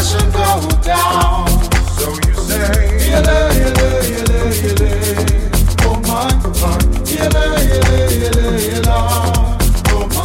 passion go down. So you say. Oh my. Oh my.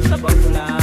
Let's go,